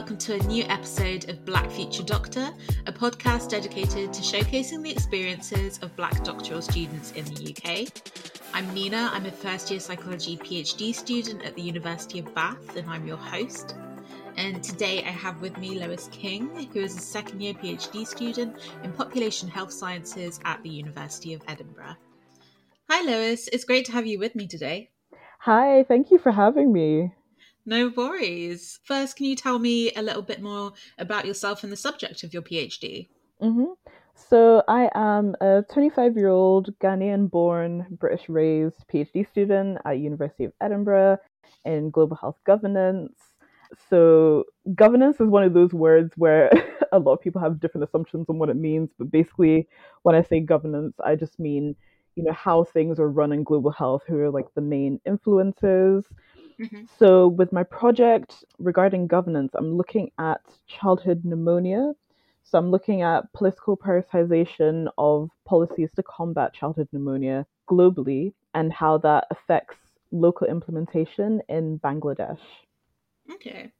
welcome to a new episode of Black Future Doctor, a podcast dedicated to showcasing the experiences of Black doctoral students in the UK. I'm Nina, I'm a first year psychology PhD student at the University of Bath, and I'm your host. And today I have with me Lois King, who is a second year PhD student in population health sciences at the University of Edinburgh. Hi, Lois, it's great to have you with me today. Hi, thank you for having me. No worries. First, can you tell me a little bit more about yourself and the subject of your PhD? Mm-hmm. So, I am a 25 year old Ghanaian born, British raised PhD student at University of Edinburgh in global health governance. So, governance is one of those words where a lot of people have different assumptions on what it means. But basically, when I say governance, I just mean, you know, how things are run in global health, who are like the main influences Mm-hmm. So, with my project regarding governance, I'm looking at childhood pneumonia. So, I'm looking at political prioritization of policies to combat childhood pneumonia globally and how that affects local implementation in Bangladesh. Okay.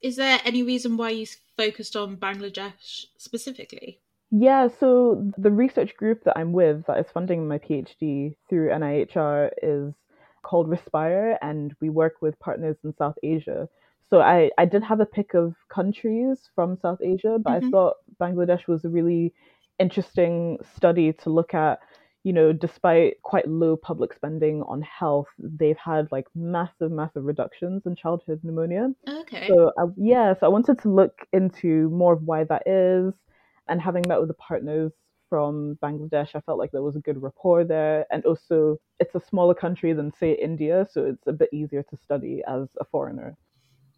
Is there any reason why you focused on Bangladesh specifically? Yeah, so the research group that I'm with that is funding my PhD through NIHR is called Respire, and we work with partners in South Asia. So I, I did have a pick of countries from South Asia, but mm-hmm. I thought Bangladesh was a really interesting study to look at. You know, despite quite low public spending on health, they've had like massive, massive reductions in childhood pneumonia. Okay. So I, yeah, so I wanted to look into more of why that is, and having met with the partners from Bangladesh, I felt like there was a good rapport there. And also, it's a smaller country than, say, India, so it's a bit easier to study as a foreigner.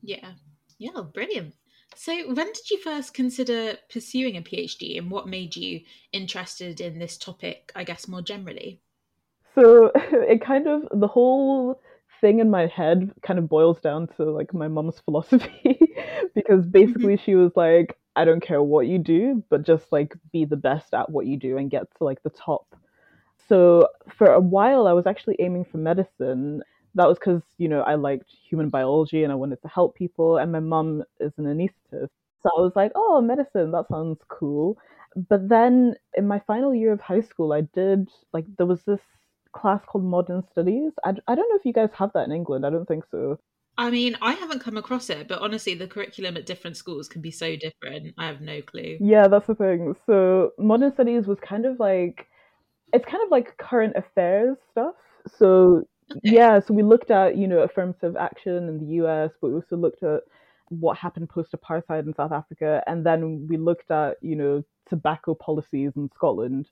Yeah. Yeah, brilliant. So, when did you first consider pursuing a PhD and what made you interested in this topic, I guess, more generally? So, it kind of, the whole thing in my head kind of boils down to like my mom's philosophy because basically mm-hmm. she was like I don't care what you do, but just like be the best at what you do and get to like the top. So for a while, I was actually aiming for medicine. That was because, you know, I liked human biology and I wanted to help people. And my mum is an anesthetist. So I was like, oh, medicine, that sounds cool. But then in my final year of high school, I did like, there was this class called Modern Studies. I, I don't know if you guys have that in England. I don't think so. I mean, I haven't come across it, but honestly, the curriculum at different schools can be so different. I have no clue. Yeah, that's the thing. So, modern studies was kind of like it's kind of like current affairs stuff. So, okay. yeah, so we looked at, you know, affirmative action in the US, but we also looked at what happened post apartheid in South Africa, and then we looked at, you know, tobacco policies in Scotland.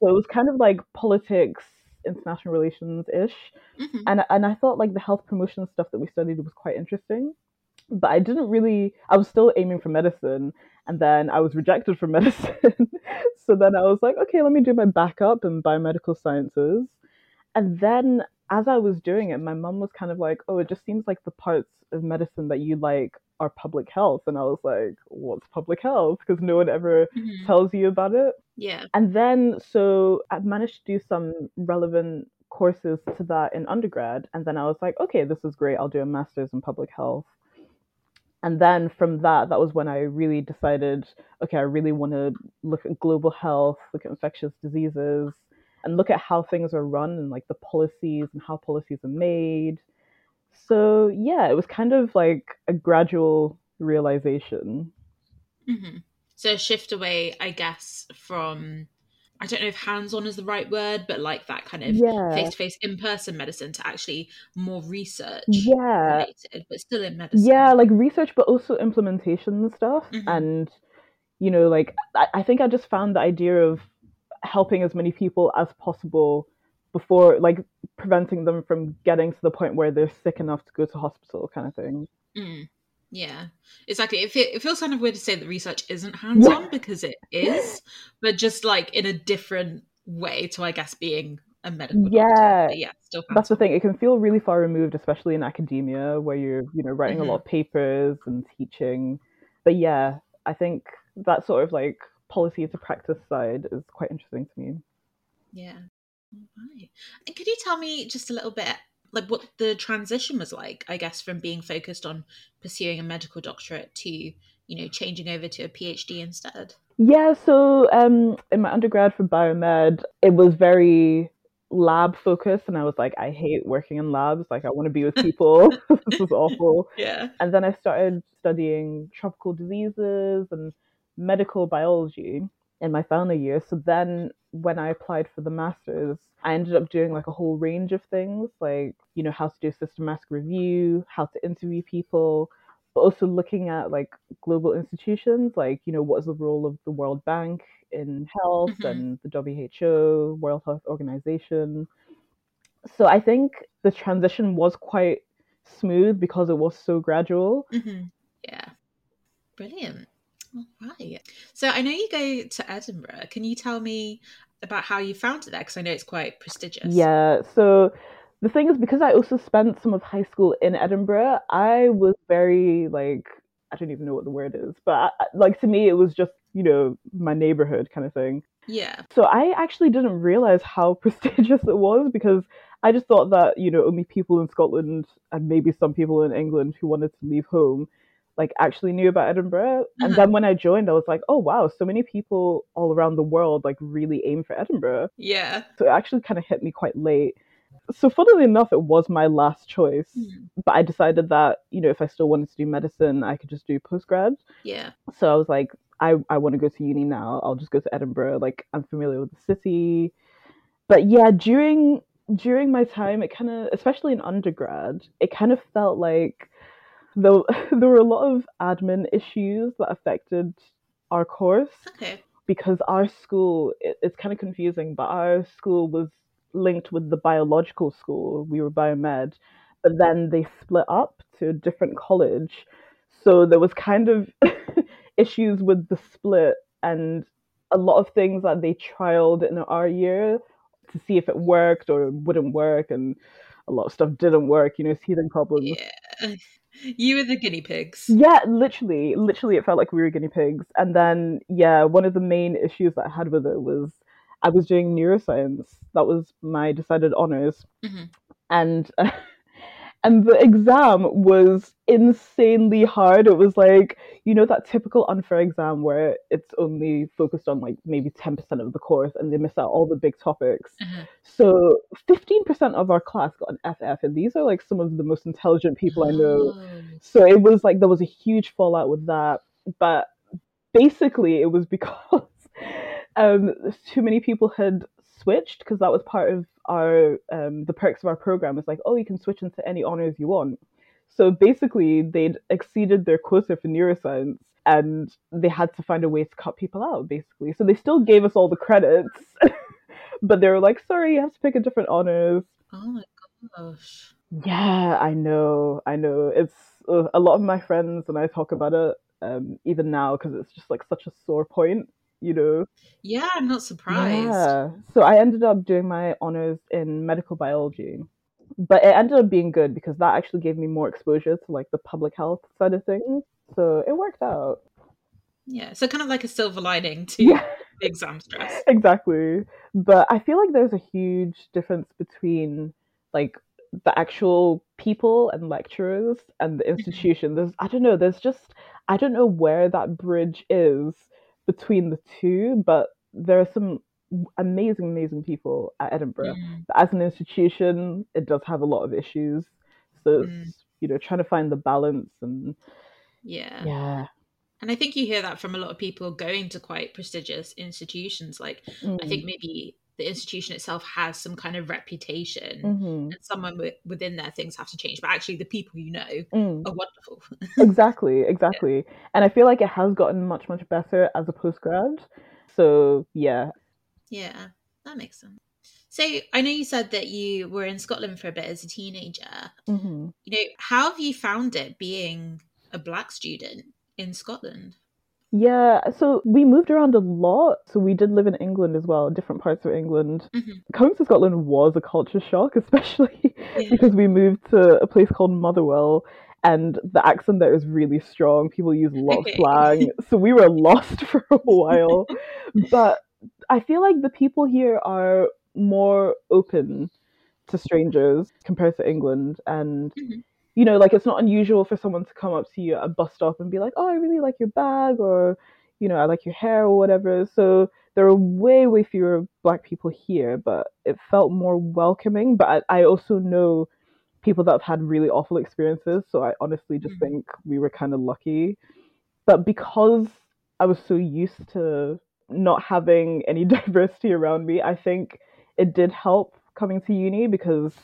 So, it was kind of like politics international relations ish, mm-hmm. and and I thought like the health promotion stuff that we studied was quite interesting, but I didn't really. I was still aiming for medicine, and then I was rejected from medicine. so then I was like, okay, let me do my backup in biomedical sciences, and then as I was doing it, my mom was kind of like, oh, it just seems like the parts of medicine that you like are public health. And I was like, what's public health? Because no one ever mm-hmm. tells you about it. Yeah. And then, so I managed to do some relevant courses to that in undergrad. And then I was like, okay, this is great. I'll do a master's in public health. And then from that, that was when I really decided, okay, I really want to look at global health, look at infectious diseases, and look at how things are run and like the policies and how policies are made so yeah, it was kind of like a gradual realization. Mm-hmm. So shift away, I guess, from I don't know if hands-on is the right word, but like that kind of yeah. face-to-face, in-person medicine to actually more research, yeah, related, but still in medicine. Yeah, like research, but also implementation stuff, mm-hmm. and you know, like I, I think I just found the idea of helping as many people as possible before like preventing them from getting to the point where they're sick enough to go to hospital kind of thing. Mm. yeah. Exactly. It, it feels kind of weird to say that research isn't hands-on yeah. because it is but just like in a different way to i guess being a medical yeah. Yeah still that's the thing. It can feel really far removed especially in academia where you're you know writing mm-hmm. a lot of papers and teaching. But yeah i think that sort of like policy to practice side is quite interesting to me yeah Right. And could you tell me just a little bit like what the transition was like, I guess, from being focused on pursuing a medical doctorate to, you know, changing over to a PhD instead. Yeah, so um, in my undergrad for biomed, it was very lab focused, and I was like, I hate working in labs. Like, I want to be with people. this is awful. Yeah. And then I started studying tropical diseases and medical biology in my final year. So then when I applied for the masters, I ended up doing like a whole range of things, like, you know, how to do systematic review, how to interview people, but also looking at like global institutions, like, you know, what is the role of the World Bank in health Mhm. and the WHO, World Health Organization. So I think the transition was quite smooth because it was so gradual. hmm Yeah. Brilliant. All right. So I know you go to Edinburgh. Can you tell me about how you found it there? Because I know it's quite prestigious. Yeah, so the thing is, because I also spent some of high school in Edinburgh, I was very like, I don't even know what the word is, but I, I- like to me, it was just, you know, my neighborhood kind of thing. Yeah. So I actually didn't realize how prestigious it was because I just thought that, you know, only people in Scotland and maybe some people in England who wanted to leave home like actually knew about Edinburgh. And Uh-huh. then when I joined, I was like, oh wow, so many people all around the world like really aim for Edinburgh. Yeah. So it actually kind of hit me quite late. So funnily enough, it was my last choice. Mm. But I decided that, you know, if I still wanted to do medicine, I could just do postgrad. Yeah. So I was like, I, I want to go to uni now. I'll just go to Edinburgh. Like I'm familiar with the city. But yeah, during during my time, it kind of, especially in undergrad, it kind of felt like there, there were a lot of admin issues that affected our course Okay. because our school, it, it's kind of confusing, but our school was linked with the biological school. We were biomed, but then they split up to a different college. So there was kind of issues with the split and a lot of things that they trialed in our year to see if it worked or wouldn't work and a lot of stuff didn't work, you know, teething problems. Yeah. You were the guinea pigs. Yeah, literally, literally, it felt like we were guinea pigs. And then, yeah, one of the main issues that I had with it was I was doing neuroscience. That was my decided honors, Mhm. and and the exam was insanely hard. It was like you know that typical unfair exam where it's only focused on like maybe ten percent of the course, and they miss out all the big topics. Uh-huh. So fifteen percent of our class got an FF, and these are like some of the most intelligent people I know. So it was like there was a huge fallout with that. But basically, it was because um, too many people had switched because that was part of our um, the perks of our program. It's like, oh, you can switch into any honors you want. So basically, they'd exceeded their quota for neuroscience. And they had to find a way to cut people out, basically. So they still gave us all the credits, but they were like, "Sorry, you have to pick a different honors." Oh my gosh. Yeah, I know, I know. It's uh, a lot of my friends and I talk about it um, even now because it's just like such a sore point, you know. Yeah, I'm not surprised. Yeah. So I ended up doing my honors in medical biology, but it ended up being good because that actually gave me more exposure to like the public health side of things. So it worked out. Yeah. So kind of like a silver lining to Yeah. exam stress. exactly. But I feel like there's a huge difference between like the actual people and lecturers and the institution. There's I don't know, there's just I don't know where that bridge is between the two, but there are some amazing, amazing people at Edinburgh. Mm, But as an institution, it does have a lot of issues. So it's, Mm. you know, trying to find the balance and yeah. yeah. And I think you hear that from a lot of people going to quite prestigious institutions. Like, I think maybe the institution itself has some kind of reputation, hmm and someone wi- within there things have to change. But actually, the people you know Mm. are wonderful. exactly, exactly. And I feel like it has gotten much, much better as a postgrad. So yeah. yeah, that makes sense. So I know you said that you were in Scotland for a bit as a teenager. hmm You know, how have you found it being a black student in Scotland? Yeah, so we moved around a lot. So we did live in England as well, different parts of England. Mhm. Coming to Scotland was a culture shock, especially Yeah. because we moved to a place called Motherwell and the accent there is really strong. People use a lot of slang. So we were lost for a while. but I feel like the people here are more open to strangers compared to England. And, Mhm. You know, like it's not unusual for someone to come up to you at a bus stop and be like, oh, I really like your bag or, you know, I like your hair or whatever. So there are way, way fewer black people here, but it felt more welcoming. But I, I also know people that have had really awful experiences. So I honestly just Mhm. think we were kind of lucky. But because I was so used to not having any diversity around me, I think it did help coming to uni because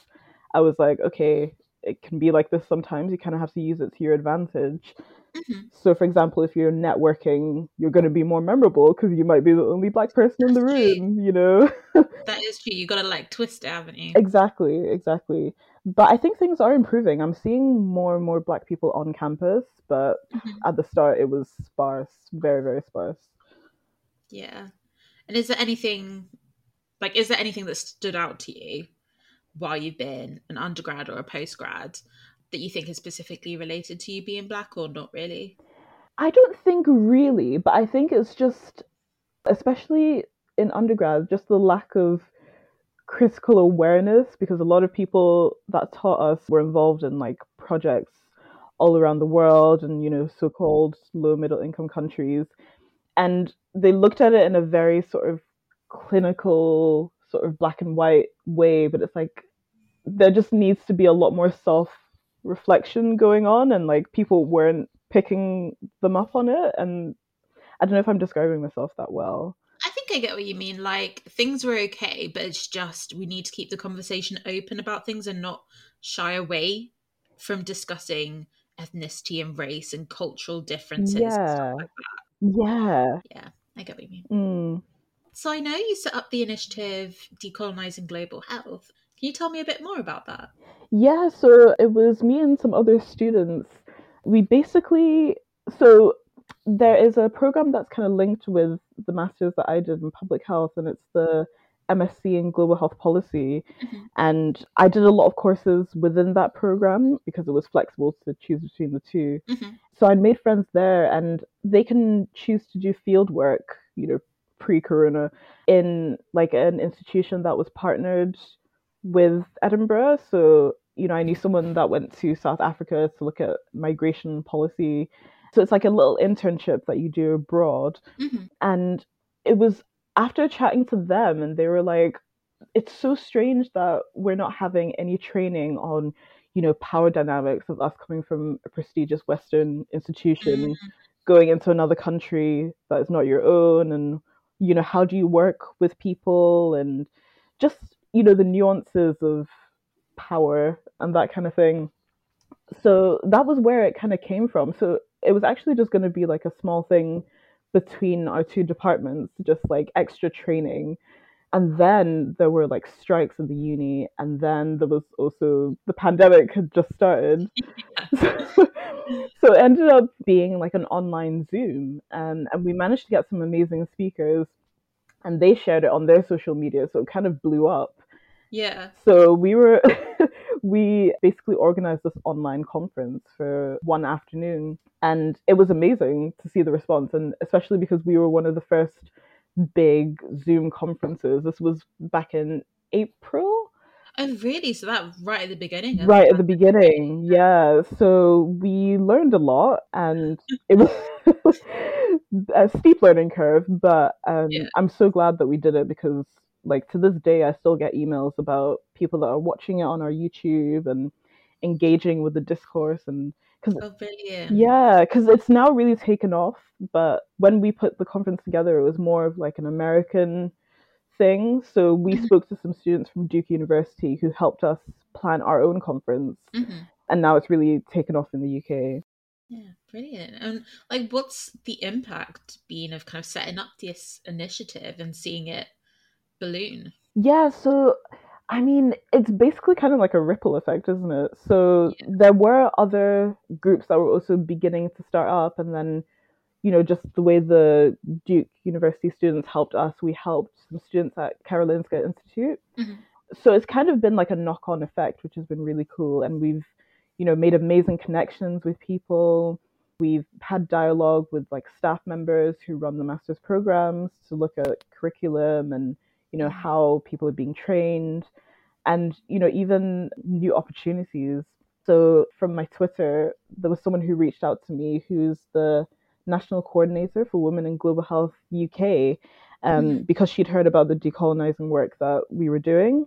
I was like, okay, it can be like this sometimes. You kind of have to use it to your advantage. Mhm. So, for example, if you're networking, you're going to be more memorable because you might be the only black person in the true. room, you know? That is true. You got to like twist it, haven't you? exactly, exactly. But I think things are improving. I'm seeing more and more black people on campus, but Mhm. at the start it was sparse, very, very sparse. Yeah. And is there anything like is there anything that stood out to you while you've been an undergrad or a postgrad that you think is specifically related to you being black or not really? I don't think really, but I think it's just, especially in undergrad, just the lack of critical awareness because a lot of people that taught us were involved in like projects all around the world and, you know, so called low middle income countries. And they looked at it in a very sort of clinical, sort of black and white way, but it's like there just needs to be a lot more self reflection going on and like people weren't picking them up on it and I don't know if I'm describing myself that well. I think I get what you mean. Like things were okay, but it's just we need to keep the conversation open about things and not shy away from discussing ethnicity and race and cultural differences. and stuff Yeah. like that. Yeah. Yeah, I get what you mean. Mm. So I know you set up the initiative Decolonizing Global Health. Can you tell me a bit more about that? Yeah, so it was me and some other students. We basically, so there is a program that's kind of linked with the master's that I did in public health, and it's the MSc in global health policy. Mhm. And I did a lot of courses within that program because it was flexible to choose between the two. Mhm. So I made friends there, and they can choose to do field work, you know, pre corona, in like an institution that was partnered with Edinburgh. So, you know, I knew someone that went to South Africa to look at migration policy. So it's like a little internship that you do abroad. Mhm. And it was after chatting to them, and they were like, it's so strange that we're not having any training on, you know, power dynamics of us coming from a prestigious Western institution Mm. going into another country that is not your own and you know how do you work with people and just you know the nuances of power and that kind of thing. So that was where it kind of came from. So it was actually just going to be like a small thing between our two departments just like extra training and then there were like strikes in the uni and then there was also the pandemic had just started so it ended up being like an online zoom and, and we managed to get some amazing speakers and they shared it on their social media so it kind of blew up Yeah. so we were we basically organized this online conference for one afternoon and it was amazing to see the response and especially because we were one of the first big zoom conferences this was back in april Oh, really? So that right at the beginning. right at the beginning yeah so we learned a lot and it was a steep learning curve but um, Yeah. i'm so glad that we did it because like to this day i still get emails about people that are watching it on our youtube and engaging with the discourse and because Oh, brilliant. yeah because it's now really taken off but when we put the conference together it was more of like an american thing so we Mhm. spoke to some students from duke university who helped us plan our own conference hmm and now it's really taken off in the uk Yeah, brilliant. And like, what's the impact been of kind of setting up this initiative and seeing it balloon? Yeah, so I mean, it's basically kind of like a ripple effect, isn't it? So Yeah. there were other groups that were also beginning to start up, and then, you know, just the way the Duke University students helped us, we helped some students at Karolinska Institute. Mhm. So it's kind of been like a knock on effect, which has been really cool. And we've, you know, made amazing connections with people. We've had dialogue with like staff members who run the master's programs to look at curriculum and you know how people are being trained and you know even new opportunities so from my twitter there was someone who reached out to me who's the national coordinator for women in global health uk um, mm-hmm. because she'd heard about the decolonizing work that we were doing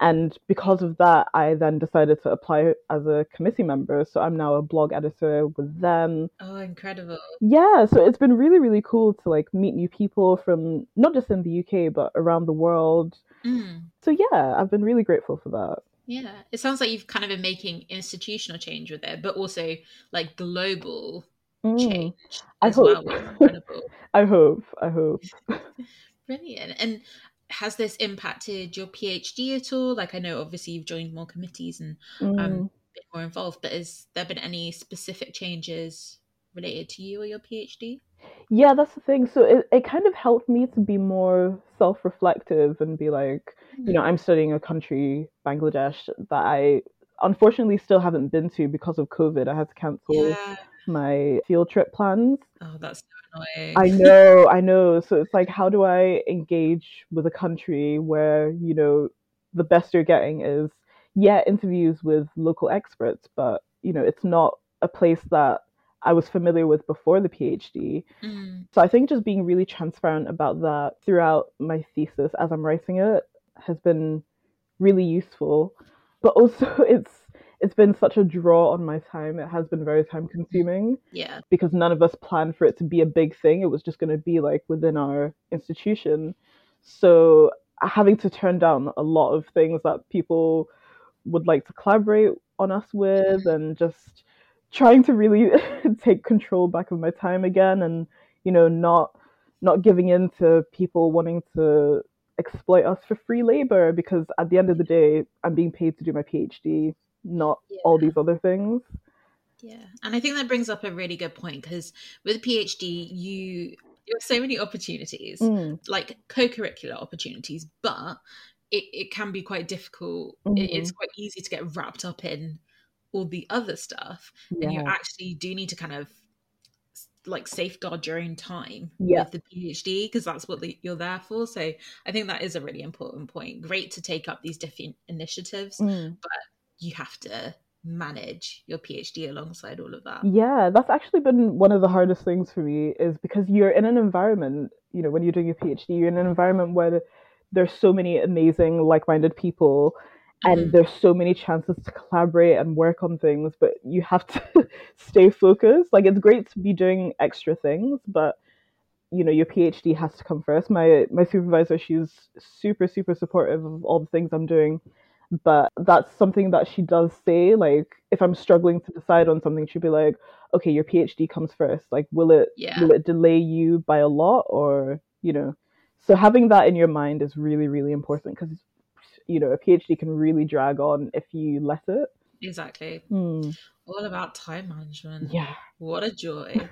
and because of that, I then decided to apply as a committee member. So I'm now a blog editor with them. Oh, incredible. Yeah. So it's been really, really cool to like meet new people from not just in the UK, but around the world. Mm. So yeah, I've been really grateful for that. Yeah. It sounds like you've kind of been making institutional change with it, but also like global mm. change. I hope. Well, I hope. I hope. Brilliant. And has this impacted your PhD at all? Like, I know obviously you've joined more committees and um, mm. um, been more involved, but has there been any specific changes related to you or your PhD? Yeah, that's the thing. So it, it kind of helped me to be more self reflective and be like, mm. you know, mm. I'm studying a country, Bangladesh, that I unfortunately still haven't been to because of COVID. I had to cancel yeah. My field trip plans. Oh, that's so annoying. I know, I know. So it's like, how do I engage with a country where, you know, the best you're getting is, yeah, interviews with local experts, but, you know, it's not a place that I was familiar with before the PhD. Mm. So I think just being really transparent about that throughout my thesis as I'm writing it has been really useful. But also, it's it's been such a draw on my time. It has been very time consuming. Yeah. Because none of us planned for it to be a big thing. It was just going to be like within our institution. So having to turn down a lot of things that people would like to collaborate on us with and just trying to really take control back of my time again and you know not not giving in to people wanting to exploit us for free labor because at the end of the day I'm being paid to do my PhD not yeah. all these other things. Yeah, and I think that brings up a really good point because with PhD, you you have so many opportunities, mm. like co-curricular opportunities, but it, it can be quite difficult. Mm-hmm. It, it's quite easy to get wrapped up in all the other stuff, yeah. and you actually do need to kind of like safeguard your own time yeah. with the PhD because that's what the, you're there for. So I think that is a really important point. Great to take up these different initiatives, mm. but you have to manage your PhD alongside all of that. Yeah, that's actually been one of the hardest things for me is because you're in an environment, you know, when you're doing your PhD, you're in an environment where there's so many amazing like-minded people and mm-hmm. there's so many chances to collaborate and work on things, but you have to stay focused. Like it's great to be doing extra things, but you know, your PhD has to come first. My my supervisor, she's super, super supportive of all the things I'm doing but that's something that she does say like if i'm struggling to decide on something she'd be like okay your phd comes first like will it yeah. will it delay you by a lot? Or you know. So having that in your mind is really really important because you know a phd can really drag on if you let it. Exactly. Hmm. all about time management. Yeah. What a joy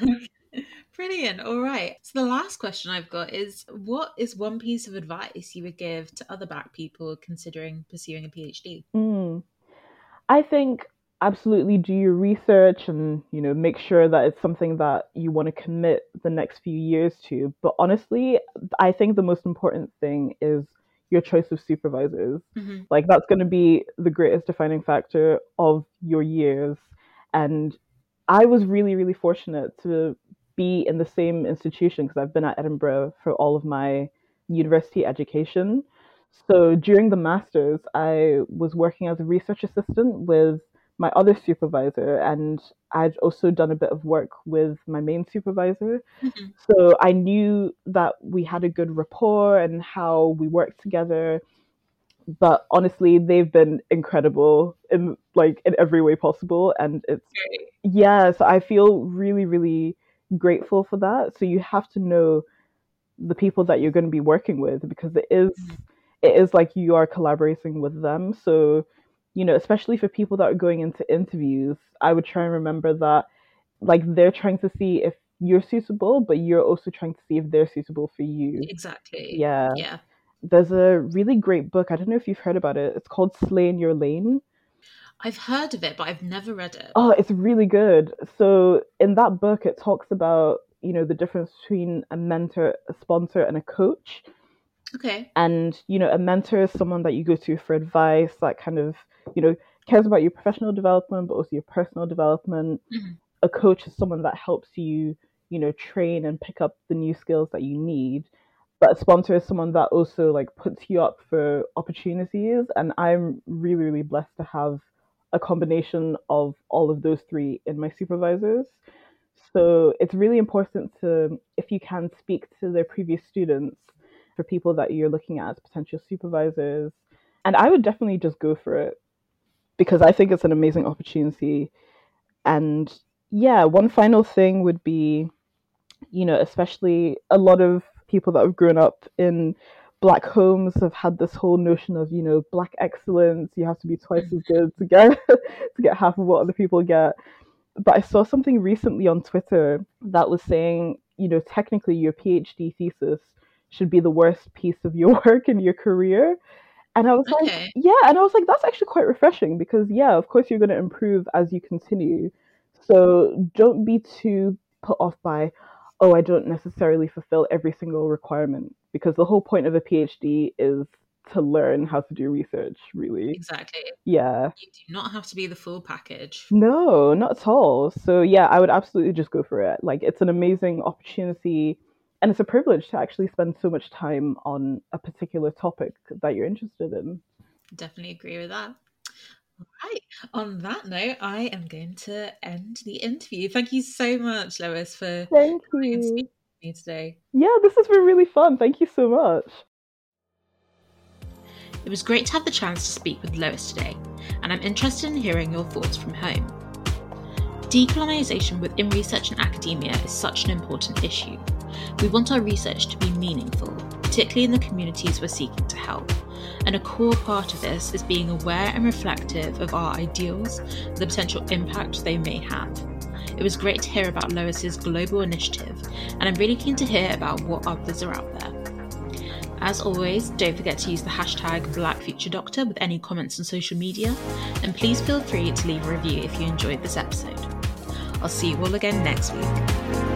Brilliant. All right. So the last question I've got is what is one piece of advice you would give to other black people considering pursuing a PhD? Mm. I think absolutely do your research and you know make sure that it's something that you want to commit the next few years to but honestly i think the most important thing is your choice of supervisors mm-hmm. like that's going to be the greatest defining factor of your years and i was really really fortunate to be in the same institution because I've been at Edinburgh for all of my university education. So during the masters, I was working as a research assistant with my other supervisor, and I'd also done a bit of work with my main supervisor. Mm-hmm. So I knew that we had a good rapport and how we worked together. But honestly, they've been incredible in like in every way possible, and it's yeah. So I feel really, really grateful for that. So you have to know the people that you're going to be working with because it is mm-hmm. it is like you are collaborating with them. So you know, especially for people that are going into interviews, I would try and remember that like they're trying to see if you're suitable, but you're also trying to see if they're suitable for you. Exactly. Yeah. Yeah. There's a really great book. I don't know if you've heard about it. It's called Slay in Your Lane. I've heard of it, but I've never read it. Oh, it's really good. So in that book, it talks about you know the difference between a mentor, a sponsor, and a coach. Okay. And, you know, a mentor is someone that you go to for advice, that kind of, you know, cares about your professional development, but also your personal development. Mhm. A coach is someone that helps you, you know, train and pick up the new skills that you need. But a sponsor is someone that also like puts you up for opportunities. And I'm really, really blessed to have a combination of all of those three in my supervisors. So it's really important to, if you can, speak to their previous students for people that you're looking at as potential supervisors. And I would definitely just go for it because I think it's an amazing opportunity. And yeah, one final thing would be, you know, especially a lot of people that have grown up in black homes have had this whole notion of, you know, black excellence. You have to be twice as good to get to get half of what other people get. But I saw something recently on Twitter that was saying, you know, technically your PhD thesis should be the worst piece of your work in your career. And I was like, yeah, and I was like, that's actually quite refreshing because, yeah, of course, you're going to improve as you continue. So don't be too put off by, oh, I don't necessarily fulfill every single requirement because the whole point of a PhD is to learn how to do research, really. Exactly. Yeah. You do not have to be the full package. No, not at all. So, yeah, I would absolutely just go for it. Like, it's an amazing opportunity and it's a privilege to actually spend so much time on a particular topic that you're interested in. Definitely agree with that. Right. On that note, I am going to end the interview. Thank you so much, Lois, for Thank you. speaking to me today. Yeah, this has been really fun. Thank you so much. It was great to have the chance to speak with Lois today, and I'm interested in hearing your thoughts from home. Decolonisation within research and academia is such an important issue. We want our research to be meaningful, particularly in the communities we're seeking to help. And a core part of this is being aware and reflective of our ideals the potential impact they may have. It was great to hear about Lois's global initiative, and I'm really keen to hear about what others are out there. As always, don't forget to use the hashtag BlackFutureDoctor with any comments on social media, and please feel free to leave a review if you enjoyed this episode. I'll see you all again next week.